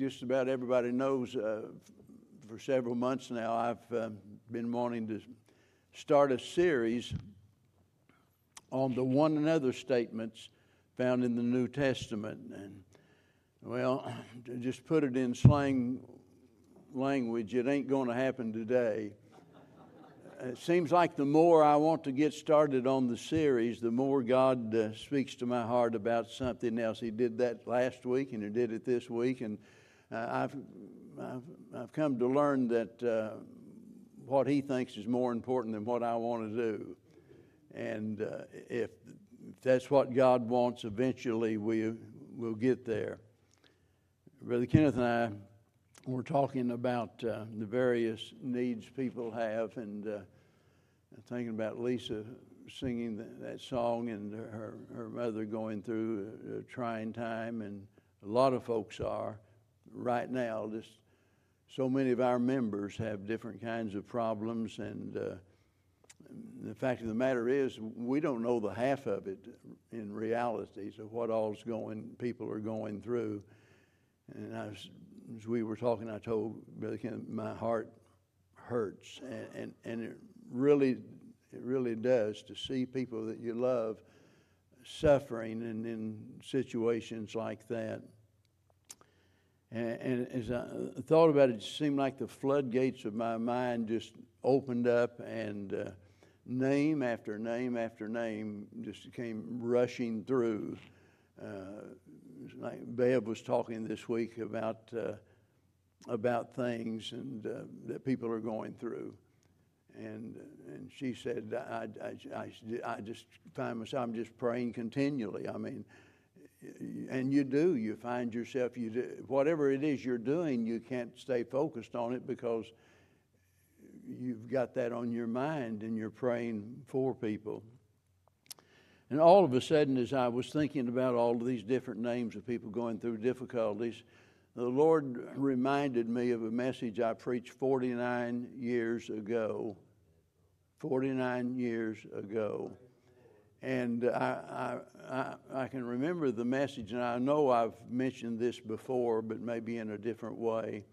just about everybody knows, uh, for several months now, I've uh, been wanting to start a series on the one another statements found in the New Testament. And, well, to just put it in slang language, it ain't going to happen today. It seems like the more I want to get started on the series, the more God uh, speaks to my heart about something else. He did that last week, and He did it this week, and I've, I've, I've come to learn that uh, what He thinks is more important than what I want to do, and uh, if, if that's what God wants, eventually we will get there. Brother Kenneth and I we're talking about uh, the various needs people have, and uh, thinking about Lisa singing that song and her, her mother going through a, a, trying time, and a lot of folks are right now. Just so many of our members have different kinds of problems, and uh, the fact of the matter is, we don't know the half of it in reality. So what all's going, people are going through, and I was as we were talking, I told Brother Ken, my heart hurts, and, and, and it really, it really does to see people that you love suffering and in situations like that. And, and, as I thought about it, it seemed like the floodgates of my mind just opened up, and uh, name after name after name just came rushing through. Uh, like Bev was talking this week about uh, about things and uh, that people are going through, and and she said, I, I, I, I just find myself I'm just praying continually. I mean, and you do. You find yourself you do, whatever it is you're doing, you can't stay focused on it because you've got that on your mind and you're praying for people. And all of a sudden, as I was thinking about all of these different names of people going through difficulties, the Lord reminded me of a message I preached 49 years ago. 49 years ago. And I, I, I, can remember the message, and I know I've mentioned this before, but maybe in a different way.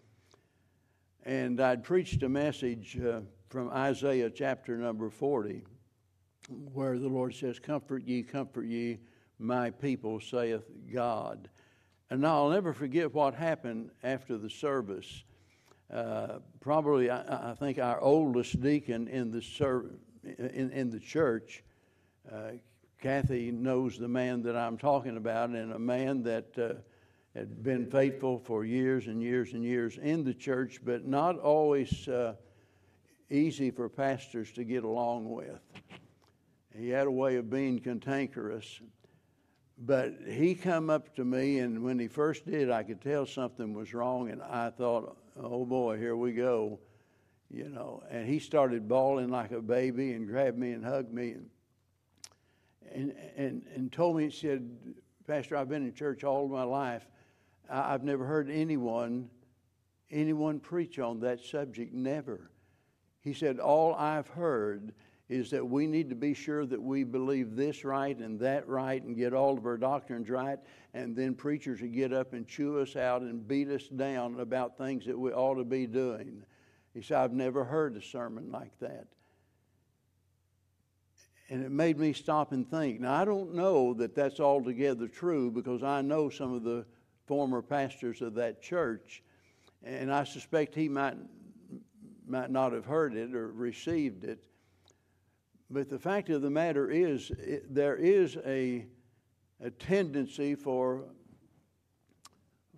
And I'd preached a message uh, from Isaiah chapter number 40 where the Lord says, Comfort ye, comfort ye, my people, saith God. And I'll never forget what happened after the service. Uh, probably, I, I, think our oldest deacon in the, in, in the church, uh, Kathy knows the man that I'm talking about, and a man that uh, had been faithful for years and years and years in the church, but not always uh, easy for pastors to get along with. He had a way of being cantankerous. But he come up to me, and when he first did, I could tell something was wrong, and I thought, oh boy, here we go, you know. And he started bawling like a baby and grabbed me and hugged me, and and and, and told me, he said, Pastor, I've been in church all my life. I've never heard anyone anyone preach on that subject. Never. He said, all I've heard is that we need to be sure that we believe this right and that right and get all of our doctrines right, and then preachers will get up and chew us out and beat us down about things that we ought to be doing. He said, I've never heard a sermon like that. And it made me stop and think. Now, I don't know that that's altogether true because I know some of the former pastors of that church, and I suspect he might, might not have heard it or received it. But the fact of the matter is, it, there is a, a tendency for,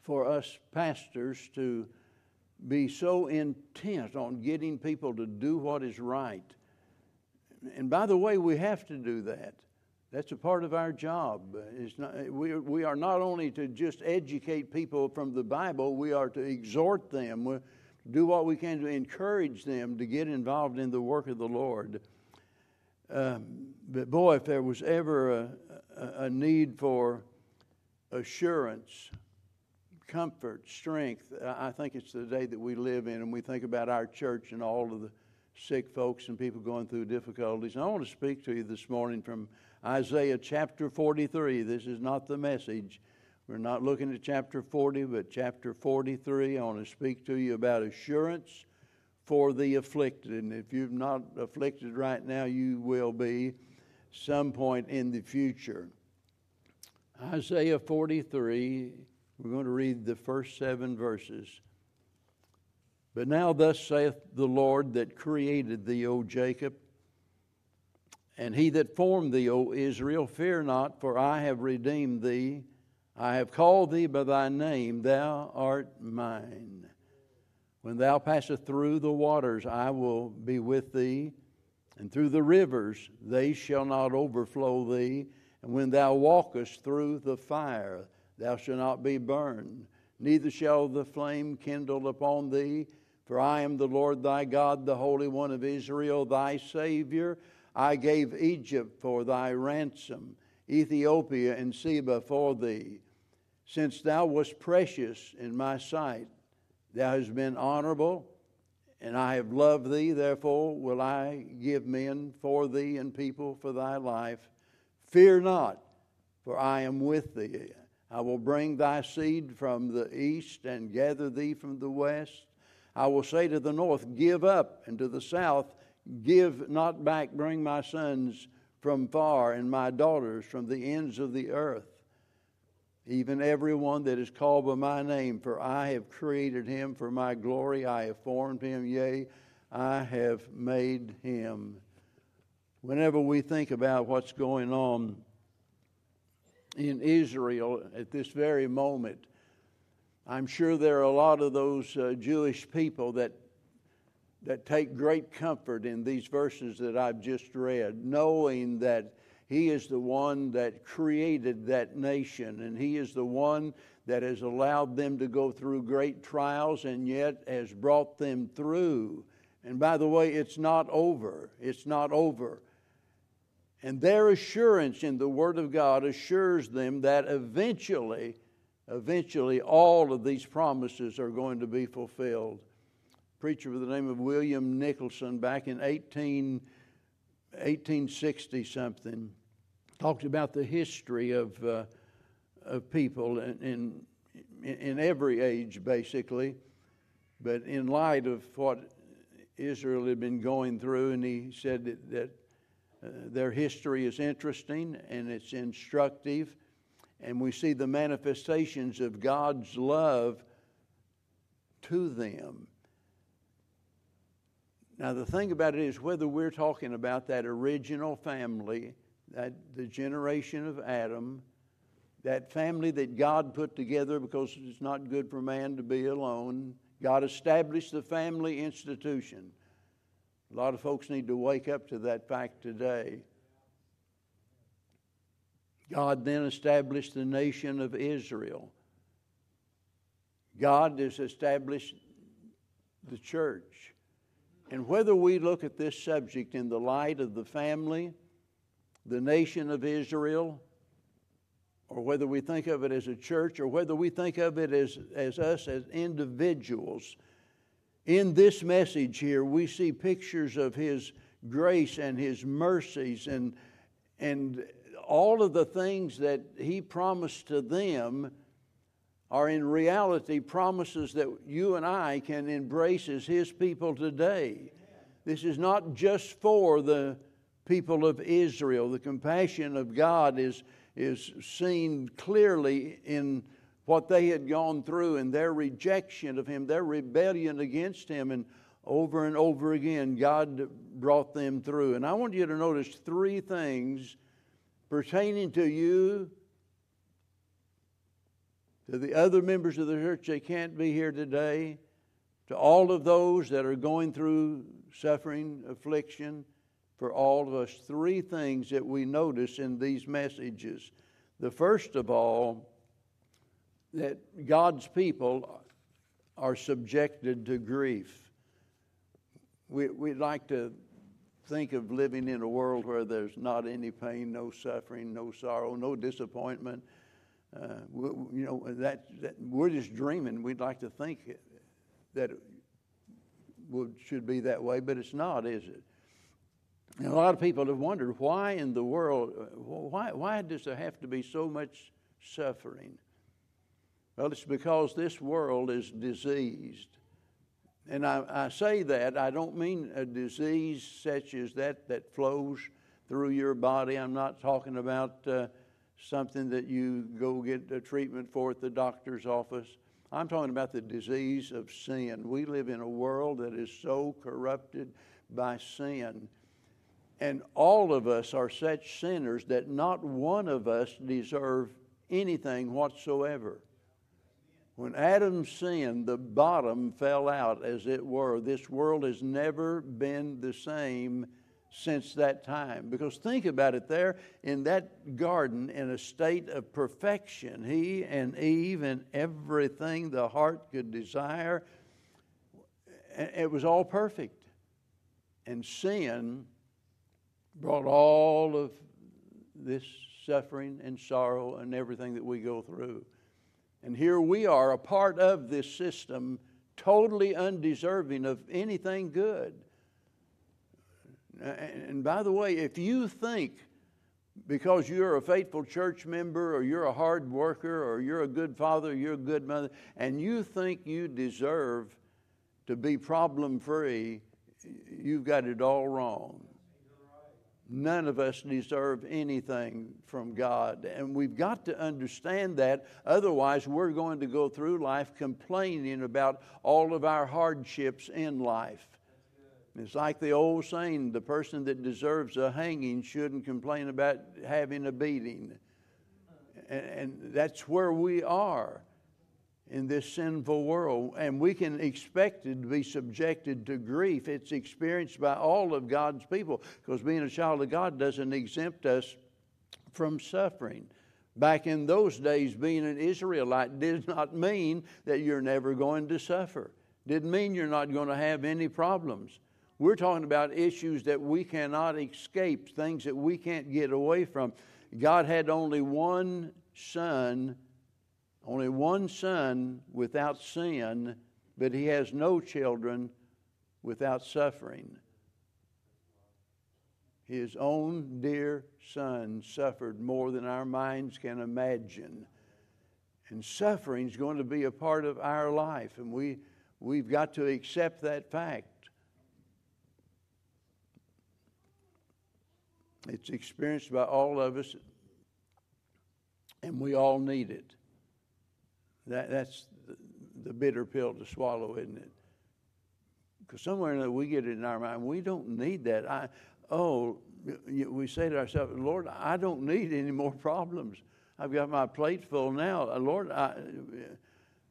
for us pastors to be so intent on getting people to do what is right. And by the way, we have to do that. That's a part of our job. It's not, we, we are not only to just educate people from the Bible, we are to exhort them, do what we can to encourage them to get involved in the work of the Lord. Um, but boy, if there was ever a, a, need for assurance, comfort, strength, I think it's the day that we live in, and we think about our church and all of the sick folks and people going through difficulties. I want to speak to you this morning from Isaiah chapter 43. This is not the message. We're not looking at chapter 40, but chapter 43. I want to speak to you about assurance for the afflicted. And if you're not afflicted right now, you will be some point in the future. Isaiah 43, we're going to read the first seven verses. But now, thus saith the Lord that created thee, O Jacob, and he that formed thee, O Israel, fear not, for I have redeemed thee. I have called thee by thy name, thou art mine. When thou passest through the waters, I will be with thee, and through the rivers, they shall not overflow thee. And when thou walkest through the fire, thou shalt not be burned, neither shall the flame kindle upon thee. For I am the Lord thy God, the Holy One of Israel, thy Savior. I gave Egypt for thy ransom, Ethiopia and Seba for thee. Since thou wast precious in my sight, thou hast been honorable, and I have loved thee, therefore will I give men for thee and people for thy life. Fear not, for I am with thee. I will bring thy seed from the east and gather thee from the west. I will say to the north, Give up, and to the south, Give not back, bring my sons from far, and my daughters from the ends of the earth. Even everyone that is called by my name, for I have created him for my glory, I have formed him, yea, I have made him. Whenever we think about what's going on in Israel at this very moment, I'm sure there are a lot of those uh, Jewish people that that take great comfort in these verses that I've just read, knowing that He is the one that created that nation, and He is the one that has allowed them to go through great trials and yet has brought them through. And by the way, it's not over. It's not over. And their assurance in the Word of God assures them that eventually, eventually, all of these promises are going to be fulfilled A preacher by the name of William Nicholson back in 18, 1860 something talked about the history of, uh, of people in, in, in every age, basically. But in light of what Israel had been going through, and he said that, that uh, their history is interesting and it's instructive, and we see the manifestations of God's love to them. Now, the thing about it is whether we're talking about that original family, that the generation of Adam, that family that God put together because it's not good for man to be alone. God established the family institution. A lot of folks need to wake up to that fact today. God then established the nation of Israel. God has established the church. And whether we look at this subject in the light of the family, the nation of Israel, or whether we think of it as a church, or whether we think of it as, as us as individuals, in this message here, we see pictures of His grace and His mercies and, and all of the things that He promised to them are in reality promises that you and I can embrace as His people today. This is not just for the people of Israel. The compassion of God is, is seen clearly in what they had gone through and their rejection of Him, their rebellion against Him, and over and over again, God brought them through. And I want you to notice three things pertaining to you to the other members of the church, they can't be here today. To all of those that are going through suffering, affliction, for all of us, three things that we notice in these messages. The first of all, that God's people are subjected to grief. We, we'd like to think of living in a world where there's not any pain, no suffering, no sorrow, no disappointment. Uh, we, you know, that, that, we're just dreaming. We'd like to think that it would, should be that way, but it's not, is it? And a lot of people have wondered why in the world, why, why does there have to be so much suffering? Well, it's because this world is diseased. And I, I, say that, I don't mean a disease such as that that flows through your body. I'm not talking about uh, something that you go get a treatment for at the doctor's office. I'm talking about the disease of sin. We live in a world that is so corrupted by sin. And all of us are such sinners that not one of us deserve anything whatsoever. When Adam sinned, the bottom fell out, as it were. This world has never been the same since that time. Because think about it there in that garden, in a state of perfection, he and Eve and everything the heart could desire, it was all perfect. And sin brought all of this suffering and sorrow and everything that we go through. And here we are, a part of this system, totally undeserving of anything good. And by the way, if you think because you're a faithful church member or you're a hard worker or you're a good father, you're a good mother, and you think you deserve to be problem free, you've got it all wrong. None of us deserve anything from God. And we've got to understand that. Otherwise, we're going to go through life complaining about all of our hardships in life. It's like the old saying the person that deserves a hanging shouldn't complain about having a beating. And, and that's where we are in this sinful world. And we can expect it to be subjected to grief. It's experienced by all of God's people because being a child of God doesn't exempt us from suffering. Back in those days, being an Israelite did not mean that you're never going to suffer. Didn't mean you're not going to have any problems. We're talking about issues that we cannot escape, things that we can't get away from. God had only one son, only one son without sin, but he has no children without suffering. His own dear son suffered more than our minds can imagine. And suffering is going to be a part of our life, and we, we've got to accept that fact. It's experienced by all of us, and we all need it. That, that's the, bitter pill to swallow, isn't it? Because somewhere in we get it in our mind, we don't need that. I, oh, we say to ourselves, Lord, I don't need any more problems. I've got my plate full now. Uh, Lord, I,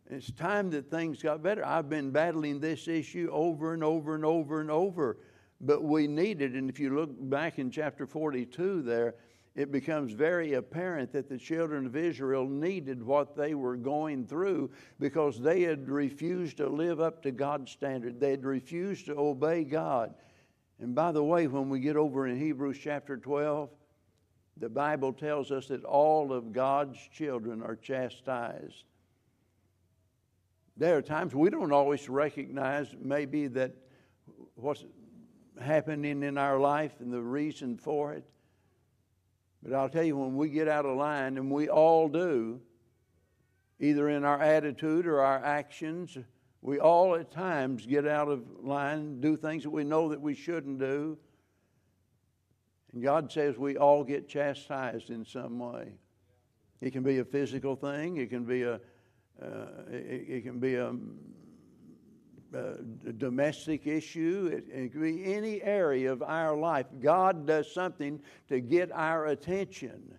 it's time that things got better. I've been battling this issue over and over and over and over but we need it. And if you look back in chapter 42 there, it becomes very apparent that the children of Israel needed what they were going through because they had refused to live up to God's standard. They had refused to obey God. And by the way, when we get over in Hebrews chapter 12, the Bible tells us that all of God's children are chastised. There are times we don't always recognize maybe that what's happening in our life and the reason for it. But I'll tell you, when we get out of line, and we all do, either in our attitude or our actions, we all at times get out of line, do things that we know that we shouldn't do. And God says we all get chastised in some way. It can be a physical thing. It can be a, uh, it, it, can be a uh, domestic issue, it, it could be any area of our life. God does something to get our attention.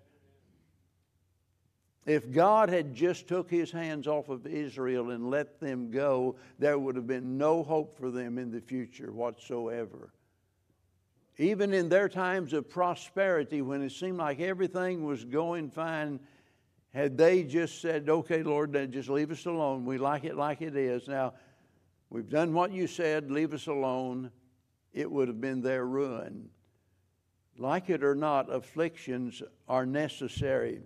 If God had just took his hands off of Israel and let them go, there would have been no hope for them in the future whatsoever. Even in their times of prosperity, when it seemed like everything was going fine, had they just said, Okay, Lord, just leave us alone. We like it like it is. Now, We've done what you said, leave us alone. It would have been their ruin. Like it or not, afflictions are necessary.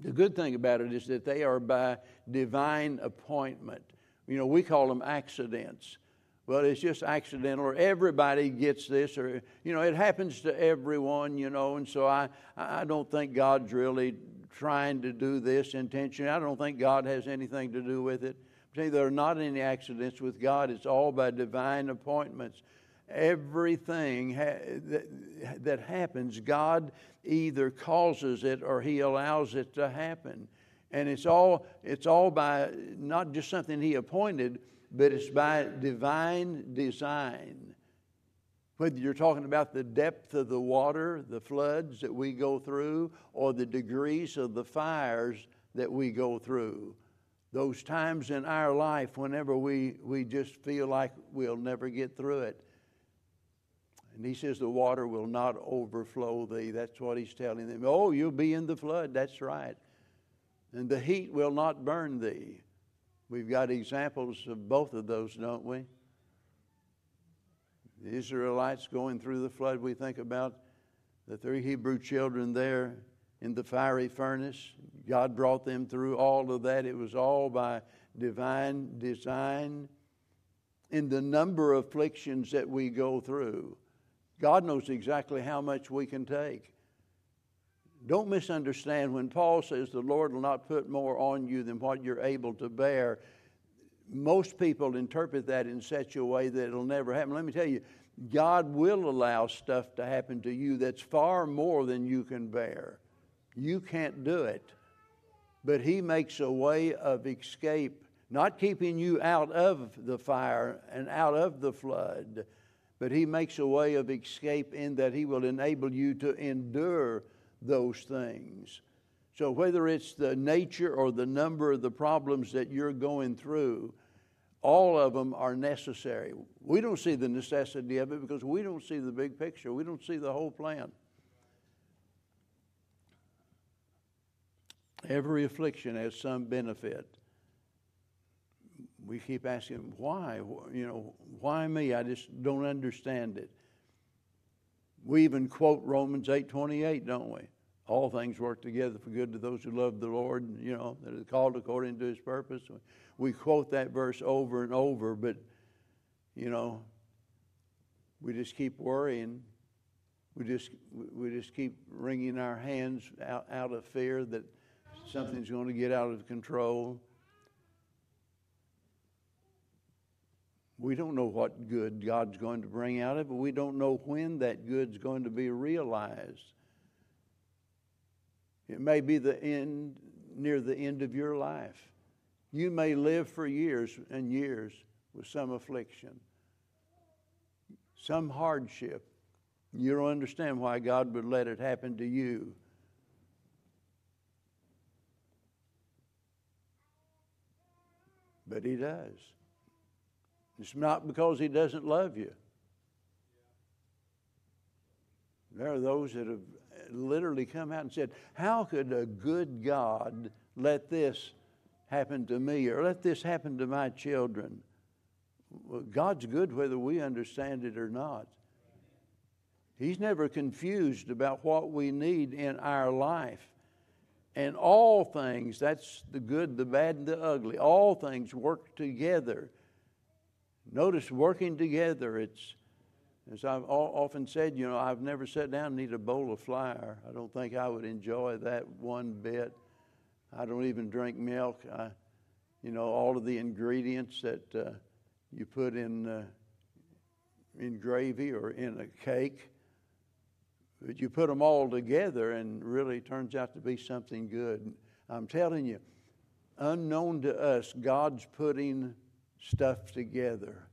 The good thing about it is that they are by divine appointment. You know, we call them accidents. Well, it's just accidental, or everybody gets this, or, you know, it happens to everyone, you know, and so I, I don't think God's really trying to do this intentionally. I don't think God has anything to do with it. There are not any accidents with God. It's all by divine appointments. Everything ha- that, that happens, God either causes it or He allows it to happen. And it's all, it's all by not just something He appointed, but it's by divine design. Whether you're talking about the depth of the water, the floods that we go through, or the degrees of the fires that we go through those times in our life whenever we, we just feel like we'll never get through it. And he says, The water will not overflow thee. That's what he's telling them. Oh, you'll be in the flood. That's right. And the heat will not burn thee. We've got examples of both of those, don't we? The Israelites going through the flood, we think about the three Hebrew children there in the fiery furnace. God brought them through all of that. It was all by divine design. In the number of afflictions that we go through, God knows exactly how much we can take. Don't misunderstand when Paul says the Lord will not put more on you than what you're able to bear. Most people interpret that in such a way that it'll never happen. Let me tell you, God will allow stuff to happen to you that's far more than you can bear. You can't do it. But He makes a way of escape, not keeping you out of the fire and out of the flood, but He makes a way of escape in that He will enable you to endure those things. So, whether it's the nature or the number of the problems that you're going through, all of them are necessary. We don't see the necessity of it because we don't see the big picture, we don't see the whole plan. Every affliction has some benefit. We keep asking, why? You know, why me? I just don't understand it. We even quote Romans 8:28, don't we? All things work together for good to those who love the Lord, you know, that are called according to his purpose. We quote that verse over and over, but, you know, we just keep worrying. We just, we just keep wringing our hands out, out of fear that something's going to get out of control. We don't know what good God's going to bring out of it, but we don't know when that good's going to be realized. It may be the end, near the end of your life. You may live for years and years with some affliction, some hardship. You don't understand why God would let it happen to you. But He does. It's not because He doesn't love you. There are those that have literally come out and said, How could a good God let this happen to me or let this happen to my children? God's good whether we understand it or not. He's never confused about what we need in our life. And all things, that's the good, the bad, and the ugly, all things work together. Notice working together, it's, as I've often said, you know, I've never sat down and need a bowl of flour. I don't think I would enjoy that one bit. I don't even drink milk. I, you know, all of the ingredients that uh, you put in, uh, in gravy or in a cake but you put them all together and really turns out to be something good. I'm telling you, unknown to us, God's putting stuff together.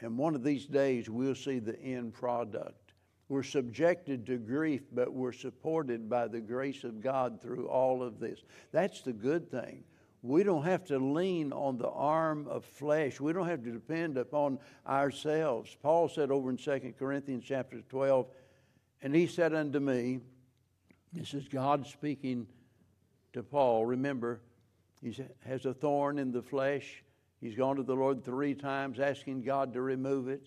And one of these days, we'll see the end product. We're subjected to grief, but we're supported by the grace of God through all of this. That's the good thing. We don't have to lean on the arm of flesh. We don't have to depend upon ourselves. Paul said over in 2 Corinthians chapter 12, and he said unto me, this is God speaking to Paul. Remember, he has a thorn in the flesh. He's gone to the Lord three times asking God to remove it.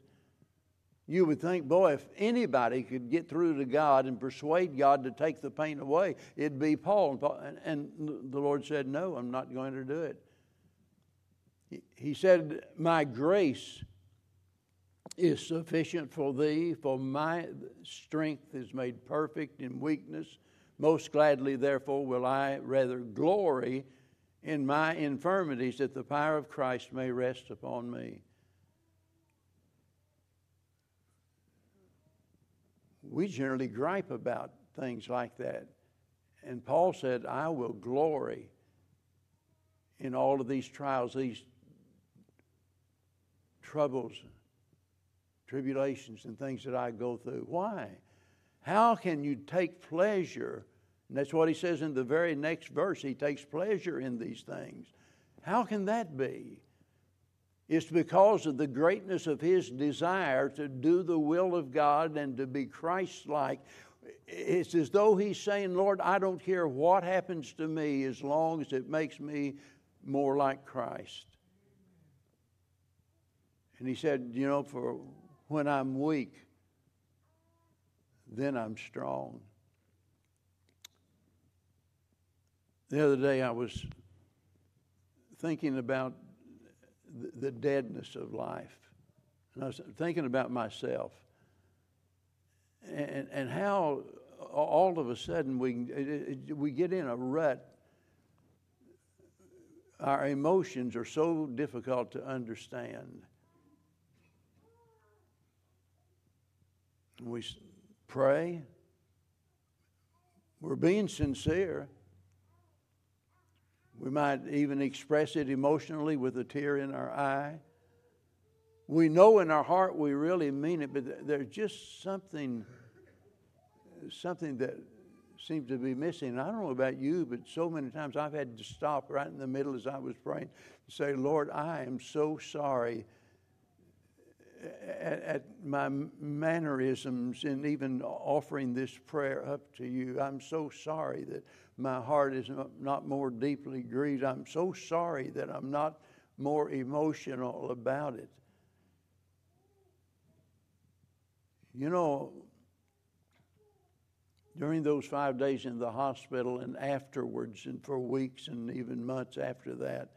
You would think, boy, if anybody could get through to God and persuade God to take the pain away, it'd be Paul. And the Lord said, No, I'm not going to do it. He said, My grace is sufficient for thee, for my strength is made perfect in weakness. Most gladly, therefore, will I rather glory in my infirmities that the power of Christ may rest upon me. We generally gripe about things like that. And Paul said, I will glory in all of these trials, these troubles, tribulations, and things that I go through. Why? How can you take pleasure? And that's what he says in the very next verse. He takes pleasure in these things. How can that be? It's because of the greatness of his desire to do the will of God and to be Christ like. It's as though he's saying, Lord, I don't care what happens to me as long as it makes me more like Christ. And he said, You know, for when I'm weak, then I'm strong. The other day I was thinking about the deadness of life. And I was thinking about myself and, and how all of a sudden we, we get in a rut. Our emotions are so difficult to understand. We pray. We're being sincere. We might even express it emotionally with a tear in our eye. We know in our heart we really mean it, but there's just something, something that seems to be missing. I don't know about you, but so many times I've had to stop right in the middle as I was praying and say, Lord, I am so sorry at, at, my mannerisms in even offering this prayer up to you. I'm so sorry that my heart is not more deeply grieved. I'm so sorry that I'm not more emotional about it. You know, during those five days in the hospital and afterwards, and for weeks and even months after that,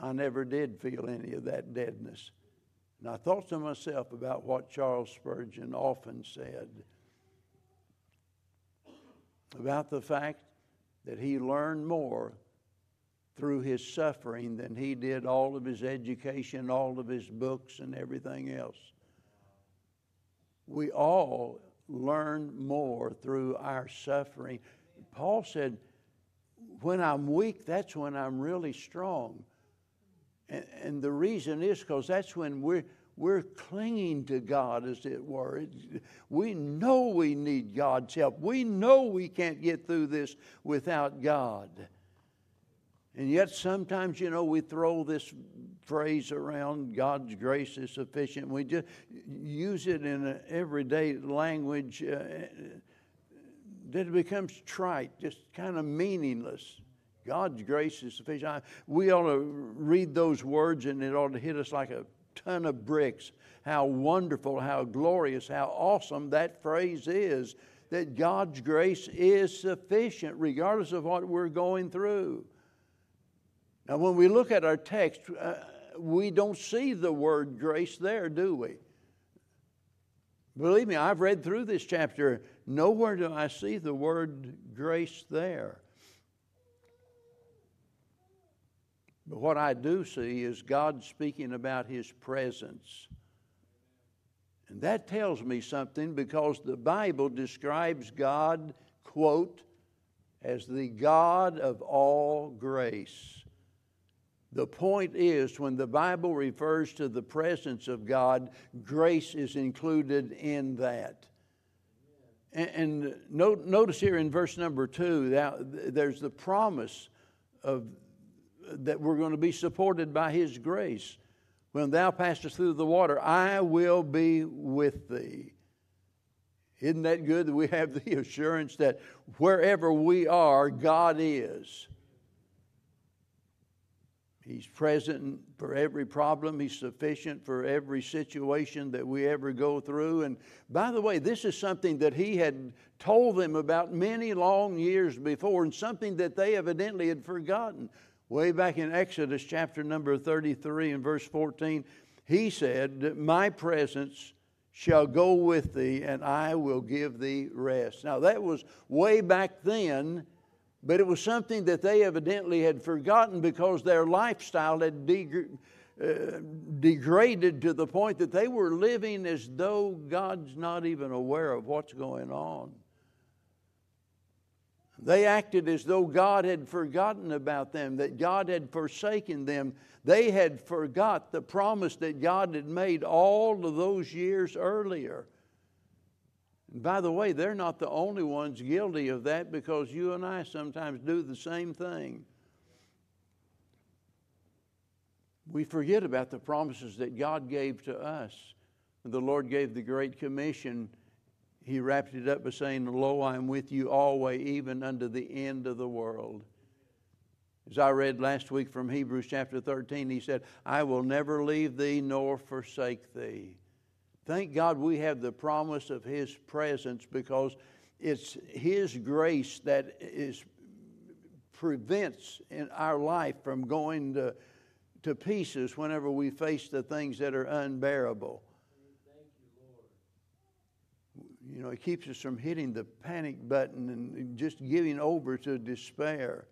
I never did feel any of that deadness. And I thought to myself about what Charles Spurgeon often said about the fact that he learned more through his suffering than he did all of his education, all of his books, and everything else. We all learn more through our suffering. Paul said, When I'm weak, that's when I'm really strong. And, and the reason is because that's when we're, we're clinging to God, as it were. We know we need God's help. We know we can't get through this without God. And yet, sometimes, you know, we throw this phrase around God's grace is sufficient. We just use it in everyday language uh, that it becomes trite, just kind of meaningless. God's grace is sufficient. we ought to read those words and it ought to hit us like a ton of bricks. How wonderful, how glorious, how awesome that phrase is that God's grace is sufficient regardless of what we're going through. Now, when we look at our text, uh, we don't see the word grace there, do we? Believe me, I've read through this chapter. Nowhere do I see the word grace there. But what I do see is God speaking about His presence. And that tells me something because the Bible describes God, quote, as the God of all grace. The point is, when the Bible refers to the presence of God, grace is included in that. And, notice here in verse number two, there's the promise of that we're going to be supported by His grace. When thou passest through the water, I will be with thee. Isn't that good that we have the assurance that wherever we are, God is? He's present for every problem. He's sufficient for every situation that we ever go through. And by the way, this is something that he had told them about many long years before, and something that they evidently had forgotten. Way back in Exodus chapter number 33 and verse 14, he said, My presence shall go with thee, and I will give thee rest. Now, that was way back then, but it was something that they evidently had forgotten because their lifestyle had uh, degraded to the point that they were living as though God's not even aware of what's going on. They acted as though God had forgotten about them, that God had forsaken them. They had forgot the promise that God had made all of those years earlier. And by the way, they're not the only ones guilty of that because you and I sometimes do the same thing. we forget about the promises that God gave to us. The Lord gave the Great Commission. He wrapped it up by saying, Lo, I am with you always, even unto the end of the world. As I read last week from Hebrews chapter 13, he said, I will never leave thee nor forsake thee. Thank God we have the promise of His presence because it's His grace that is prevents in our life from going to to pieces whenever we face the things that are unbearable. You, know, it keeps us from hitting the panic button and just giving over to despair.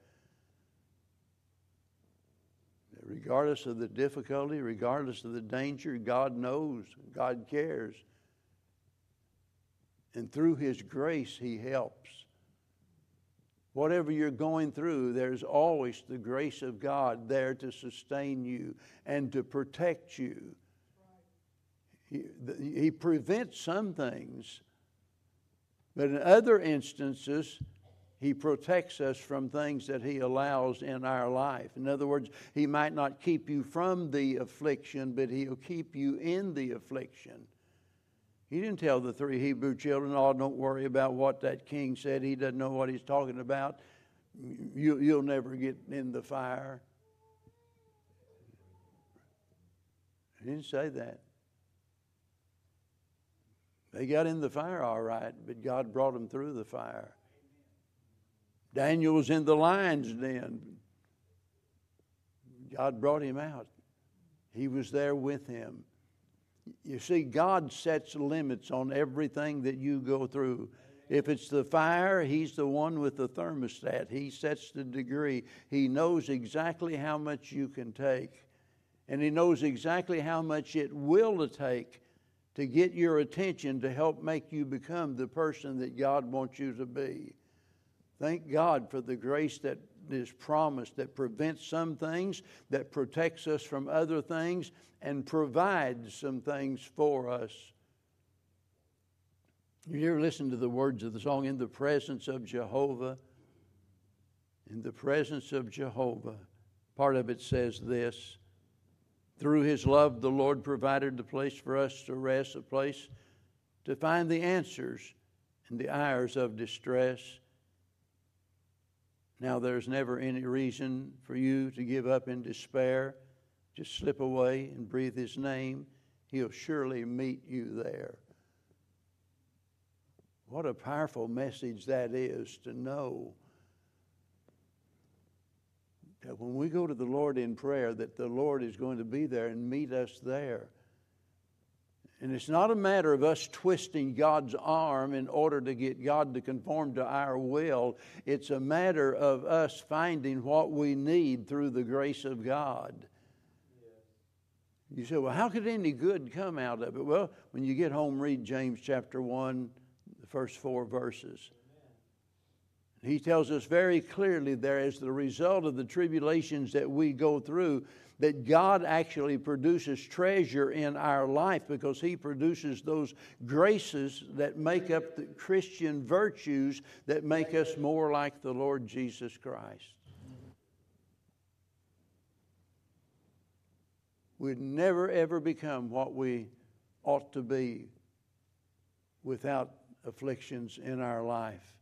Regardless of the difficulty, regardless of the danger, God knows, God cares. And through His grace, He helps. Whatever you're going through, there's always the grace of God there to sustain you and to protect you. He, he prevents some things, but in other instances, he protects us from things that He allows in our life. In other words, He might not keep you from the affliction, but He'll keep you in the affliction. He didn't tell the three Hebrew children, oh, don't worry about what that king said. He doesn't know what he's talking about. You, you'll never get in the fire. He didn't say that. They got in the fire all right, but God brought them through the fire. Daniel was in the lion's den. God brought him out. He was there with him. You see, God sets limits on everything that you go through. If it's the fire, He's the one with the thermostat. He sets the degree. He knows exactly how much you can take. And He knows exactly how much it will take to get your attention to help make you become the person that God wants you to be. Thank God for the grace that is promised that prevents some things, that protects us from other things, and provides some things for us. You ever listen to the words of the song, In the Presence of Jehovah? In the presence of Jehovah. Part of it says this Through his love, the Lord provided the place for us to rest, a place to find the answers in the hours of distress. Now, there's never any reason for you to give up in despair. Just slip away and breathe His name. He'll surely meet you there. What a powerful message that is to know that when we go to the Lord in prayer, that the Lord is going to be there and meet us there. And it's not a matter of us twisting God's arm in order to get God to conform to our will. It's a matter of us finding what we need through the grace of God. You say, well, how could any good come out of it? Well, when you get home, read James chapter 1, the first four verses. He tells us very clearly there, as the result of the tribulations that we go through, that God actually produces treasure in our life because He produces those graces that make up the Christian virtues that make us more like the Lord Jesus Christ. We'd never ever become what we ought to be without afflictions in our life.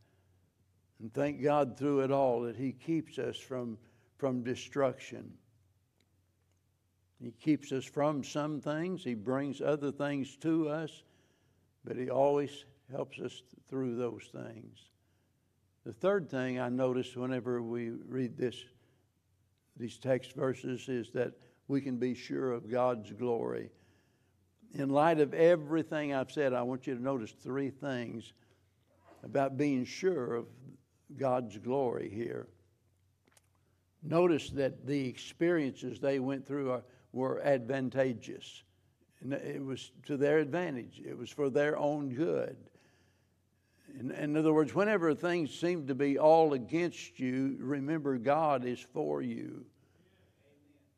And thank God through it all that He keeps us from, from destruction. He keeps us from some things, He brings other things to us, but He always helps us through those things. The third thing I notice whenever we read this, these text verses is that we can be sure of God's glory. in light of everything I've said, I want you to notice three things about being sure of God's glory here. Notice that the experiences they went through are, were advantageous. It was to their advantage, it was for their own good. In, in other words, whenever things seem to be all against you, remember God is for you.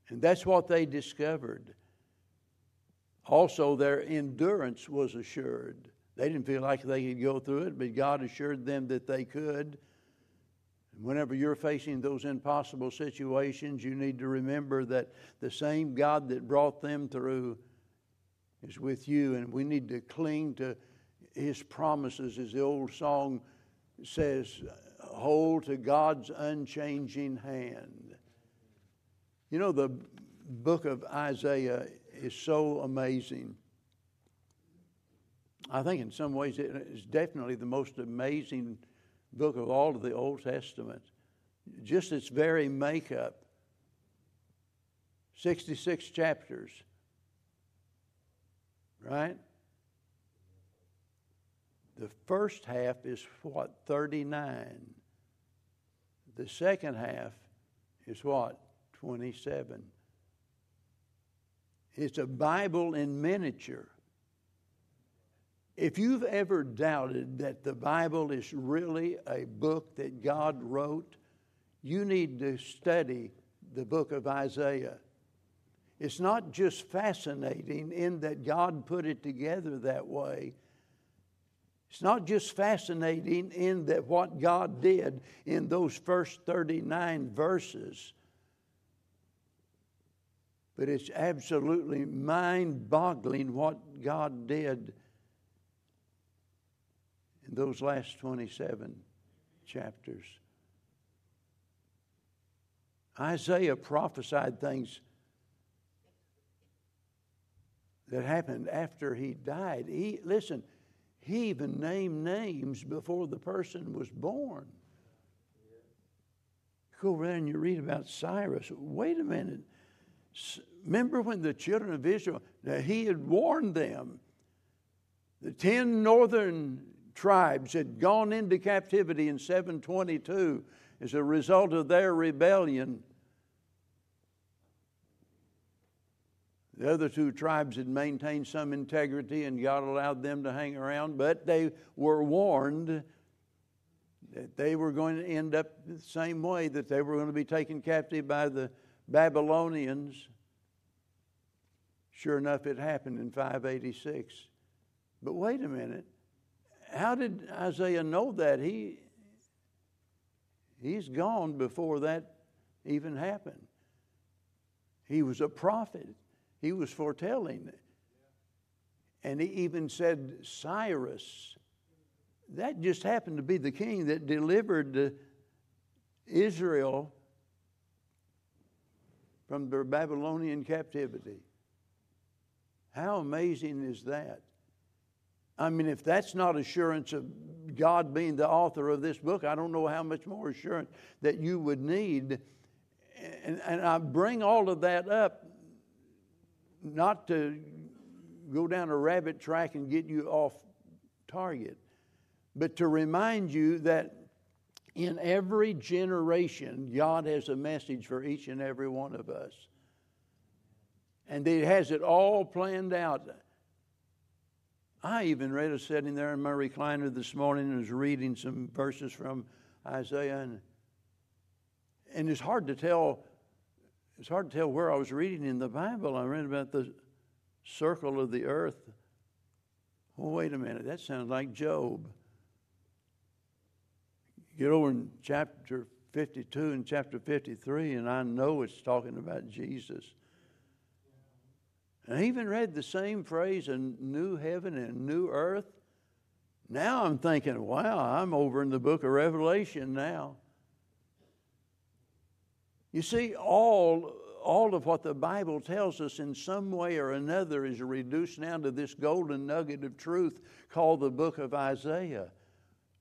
And that's what they discovered. Also, their endurance was assured. They didn't feel like they could go through it, but God assured them that they could. Whenever you're facing those impossible situations, you need to remember that the same God that brought them through is with you, and we need to cling to His promises, as the old song says, hold to God's unchanging hand. You know, the book of Isaiah is so amazing. I think in some ways it is definitely the most amazing book of all of the Old Testament. Just its very makeup 66 chapters, right? The first half is what? 39. The second half is what? 27. It's a Bible in miniature. If you've ever doubted that the Bible is really a book that God wrote, you need to study the book of Isaiah. It's not just fascinating in that God put it together that way. It's not just fascinating in that what God did in those first 39 verses but it's absolutely mind boggling what God did in those last 27 chapters. Isaiah prophesied things that happened after he died. He listen, he even named names before the person was born. Go over there and you read about Cyrus. Wait a minute. Remember when the children of Israel, he had warned them. The 10 northern tribes had gone into captivity in 722 as a result of their rebellion. The other two tribes had maintained some integrity and God allowed them to hang around, but they were warned that they were going to end up the same way, that they were going to be taken captive by the Babylonians. Sure enough, it happened in 586. But wait a minute. How did Isaiah know that? He, he's gone before that even happened. He was a prophet, he was foretelling. And he even said, Cyrus. That just happened to be the king that delivered Israel from their Babylonian captivity. How amazing is that? I mean, if that's not assurance of God being the author of this book, I don't know how much more assurance that you would need. And, and I bring all of that up not to go down a rabbit track and get you off target, but to remind you that in every generation, God has a message for each and every one of us. And He has it all planned out. I even read a sitting there in my recliner this morning and was reading some verses from Isaiah, and, and it's hard to tell. It's hard to tell where I was reading in the Bible. I read about the circle of the earth. Oh, wait a minute, that sounds like Job. Get over in chapter 52 and chapter 53, and I know it's talking about Jesus. And I even read the same phrase, a new heaven and new earth. Now I'm thinking, wow, I'm over in the book of Revelation now. You see, all, all of what the Bible tells us in some way or another is reduced down to this golden nugget of truth called the book of Isaiah.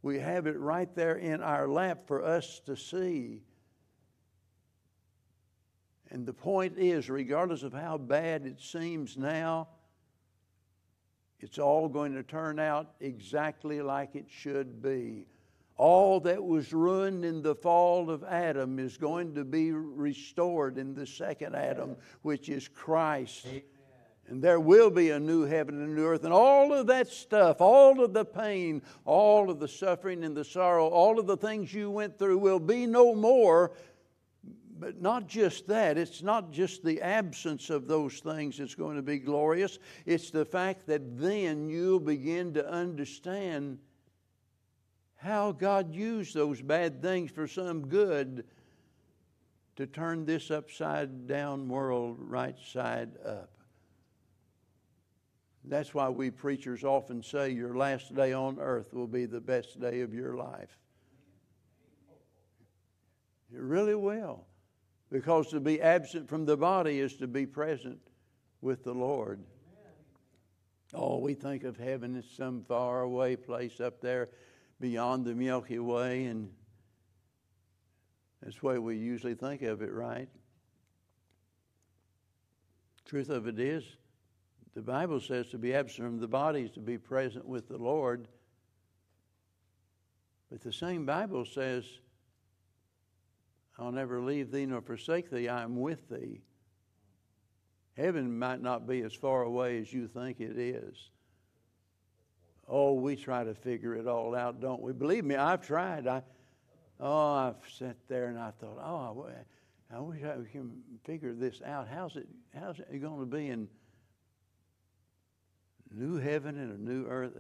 We have it right there in our lap for us to see. And the point is, regardless of how bad it seems now, It's all going to turn out exactly like it should be. All that was ruined in the fall of Adam is going to be restored in the second Adam, which is Christ. Amen. And there will be a new heaven and a new earth. And all of that stuff, all of the pain, all of the suffering and the sorrow, all of the things you went through will be no more. But not just that, it's not just the absence of those things that's going to be glorious. It's the fact that then you'll begin to understand how God used those bad things for some good to turn this upside down world right side up. That's why we preachers often say your last day on earth will be the best day of your life. It really will. Because to be absent from the body is to be present with the Lord. Oh, we think of heaven as some faraway place up there beyond the Milky Way, and that's the way we usually think of it, right? Truth of it is, the Bible says to be absent from the body is to be present with the Lord. But the same Bible says, I'll never leave thee nor forsake thee, I am with thee. Heaven might not be as far away as you think it is. Oh, we try to figure it all out, don't we? Believe me, I've tried. I, oh, I've sat there and I thought, oh, I, I wish I can figure this out. How's it? How's it going to be in new heaven and a new earth?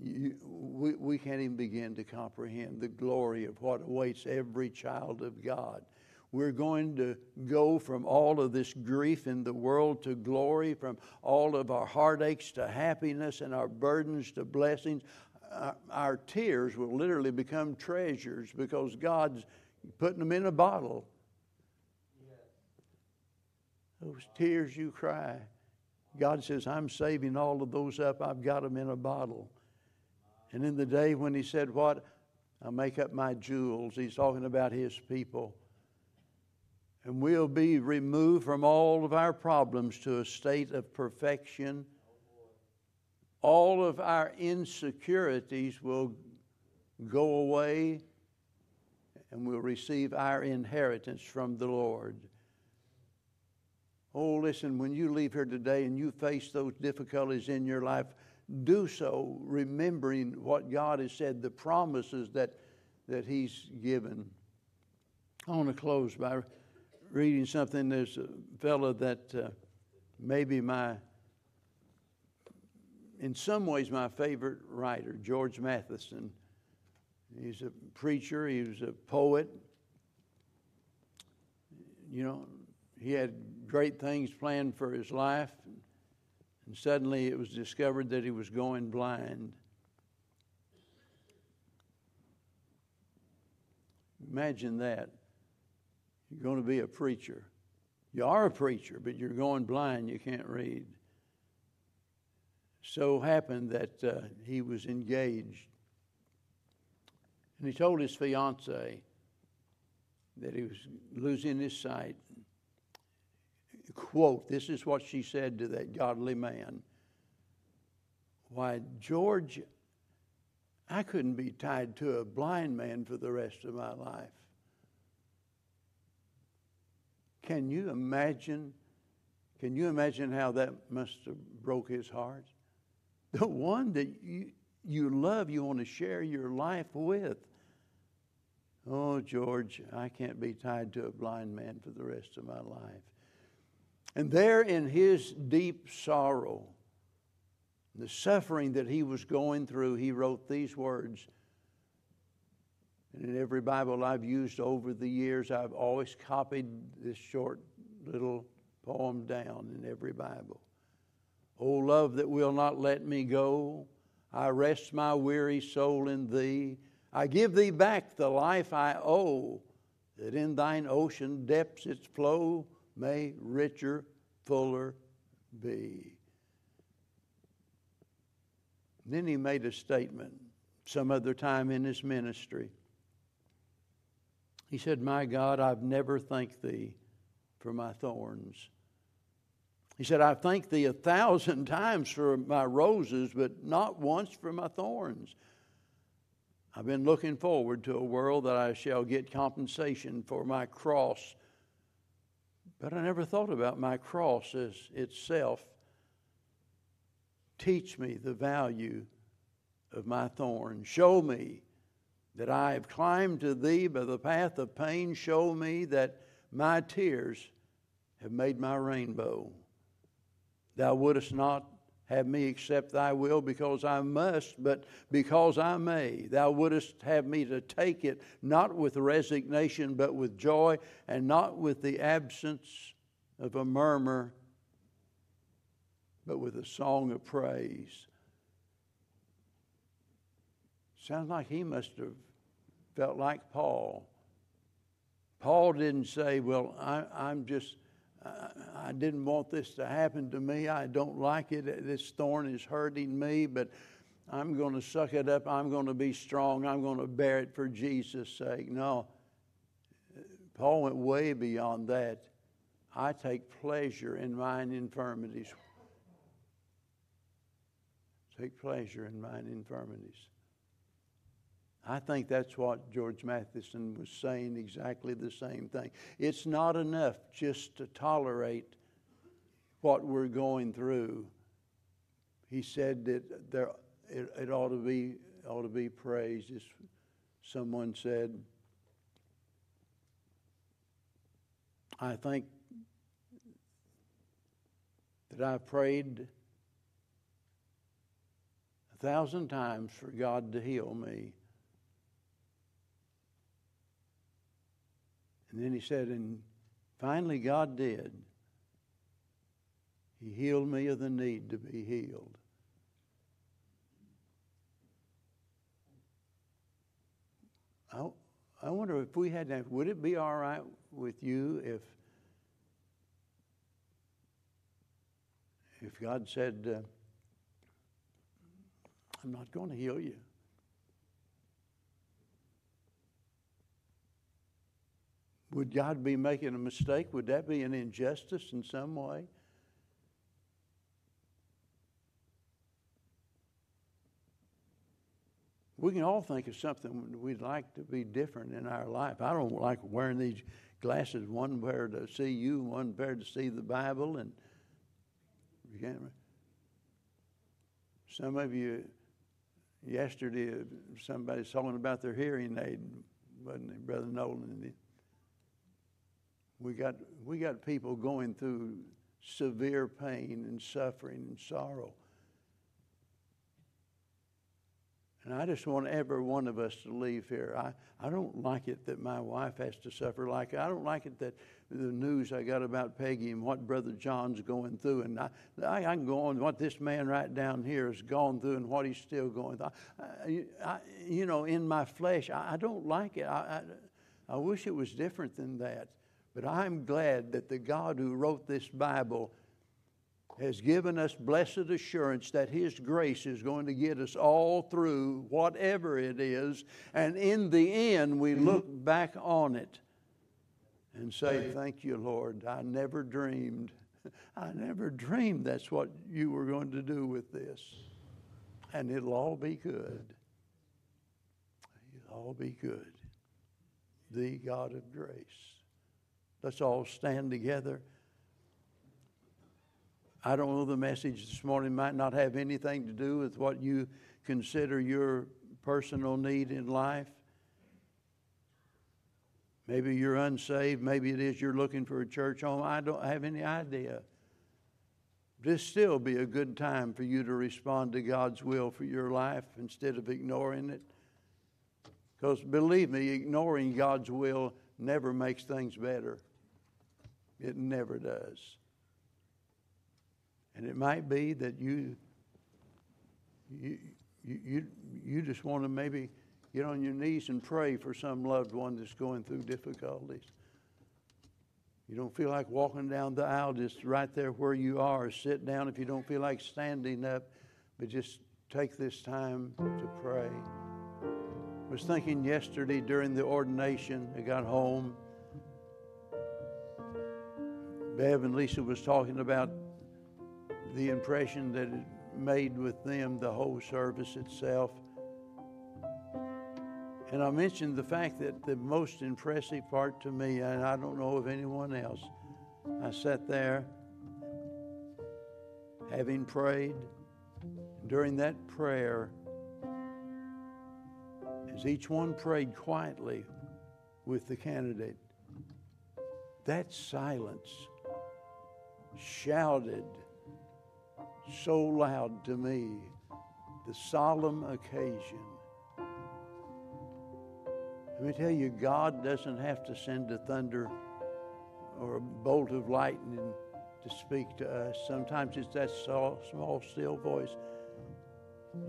You, we, we can't even begin to comprehend the glory of what awaits every child of God. We're going to go from all of this grief in the world to glory, from all of our heartaches to happiness, and our burdens to blessings. Our, our tears will literally become treasures because God's putting them in a bottle. Those tears you cry, God says, I'm saving all of those up. I've got them in a bottle. And in the day when He said, What? I'll make up my jewels, He's talking about His people and we'll be removed from all of our problems to a state of perfection. All of our insecurities will go away and we'll receive our inheritance from the Lord. Oh, listen, when you leave here today and you face those difficulties in your life, do so remembering what God has said, the promises that, that He's given. I want to close by reading something. There's a fellow that uh, maybe my, in some ways, my favorite writer, George Matheson. He's a preacher, he was a poet. You know, he had great things planned for his life, and suddenly it was discovered that he was going blind. Imagine that. You're going to be a preacher. You are a preacher, but you're going blind, you can't read. So happened that uh, he was engaged. And he told his fiancee that he was losing his sight. Quote, this is what she said to that godly man. Why, George, I couldn't be tied to a blind man for the rest of my life. Can you imagine? Can you imagine how that must have broke his heart? The one that you, you love, you want to share your life with. Oh, George, I can't be tied to a blind man for the rest of my life. And there in his deep sorrow, the suffering that he was going through, he wrote these words and in every Bible I've used over the years, I've always copied this short little poem down in every Bible. O love that will not let me go, I rest my weary soul in thee. I give thee back the life I owe, that in thine ocean depths its flow may richer, fuller be. Then he made a statement some other time in his ministry. He said, My God, I've never thanked thee for my thorns. He said, I thank thee a thousand times for my roses, but not once for my thorns. I've been looking forward to a world that I shall get compensation for my cross. But I never thought about my cross as itself. Teach me the value of my thorn. Show me that I have climbed to thee by the path of pain. Show me that my tears have made my rainbow. Thou wouldest not have me accept thy will because I must, but because I may. Thou wouldest have me to take it not with resignation, but with joy, and not with the absence of a murmur, but with a song of praise. Sounds like he must have felt like Paul. Paul didn't say, Well, I, am just, I, didn't want this to happen to me. I don't like it. This thorn is hurting me, but I'm going to suck it up. I'm going to be strong. I'm going to bear it for Jesus' sake. No. Paul went way beyond that. I take pleasure in mine infirmities. Take pleasure in mine infirmities. I think that's what George Matheson was saying, exactly the same thing. It's not enough just to tolerate what we're going through. He said that there, it, it ought to be ought to be praised. As someone said, I think that I prayed a thousand times for God to heal me. And then he said, and finally God did. He healed me of the need to be healed. I, I wonder if we had that, would it be all right with you if if God said, uh, I'm not going to heal you? Would God be making a mistake? Would that be an injustice in some way? We can all think of something we'd like to be different in our life. I don't like wearing these glasses, one pair to see you, one pair to see the Bible, and. Some of you, yesterday, somebody's talking about their hearing aid, wasn't it, Brother Nolan? We got, we got people going through severe pain and suffering and sorrow. And I just want every one of us to leave here. I, I don't like it that my wife has to suffer like. I don't like it that the news I got about Peggy and what Brother John's going through. And I, I, I can go on what this man right down here has gone through and what he's still going through. I, I, you know, in my flesh, I, I don't like it. I, I wish it was different than that. But I'm glad that the God who wrote this Bible has given us blessed assurance that His grace is going to get us all through whatever it is. And in the end, we mm-hmm. look back on it and say, Thank you, Lord. I never dreamed. I never dreamed that's what you were going to do with this. And it'll all be good. It'll all be good. The God of grace. Let's all stand together. I don't know, the message this morning might not have anything to do with what you consider your personal need in life. Maybe you're unsaved. Maybe it is you're looking for a church home. I don't have any idea. This still be a good time for you to respond to God's will for your life instead of ignoring it. Because believe me, ignoring God's will never makes things better. It never does. And it might be that you, you, you, you just want to maybe get on your knees and pray for some loved one that's going through difficulties. You don't feel like walking down the aisle, just right there where you are. Sit down if you don't feel like standing up, but just take this time to pray. I was thinking yesterday during the ordination, I got home. Bev and Lisa was talking about the impression that it made with them the whole service itself. And I mentioned the fact that the most impressive part to me, and I don't know of anyone else, I sat there having prayed. During that prayer, as each one prayed quietly with the candidate, that silence shouted so loud to me the solemn occasion. Let me tell you, God doesn't have to send a thunder or a bolt of lightning to speak to us. Sometimes it's that small, small, still voice.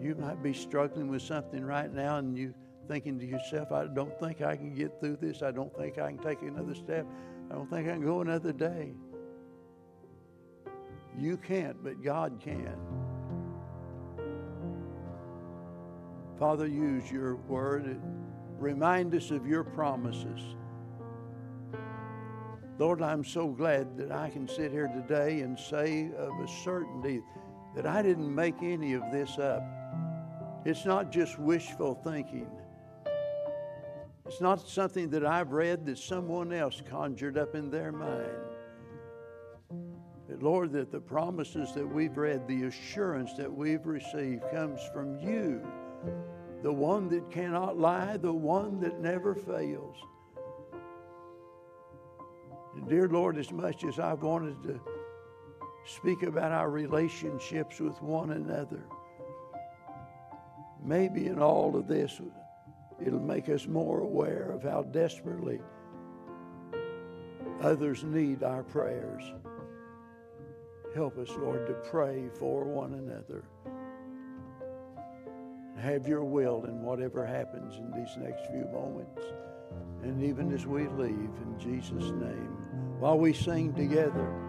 You might be struggling with something right now and you thinking to yourself, I don't think I can get through this. I don't think I can take another step. I don't think I can go another day. You can't, but God can. Father, use your word. Remind us of your promises. Lord, I'm so glad that I can sit here today and say of a certainty that I didn't make any of this up. It's not just wishful thinking. It's not something that I've read that someone else conjured up in their mind. Lord, that the promises that we've read, the assurance that we've received comes from you, the one that cannot lie, the one that never fails. And dear Lord, as much as I've wanted to speak about our relationships with one another, maybe in all of this, it'll make us more aware of how desperately others need our prayers. Help us, Lord, to pray for one another. Have your will in whatever happens in these next few moments. And even as we leave, in Jesus' name, while we sing together,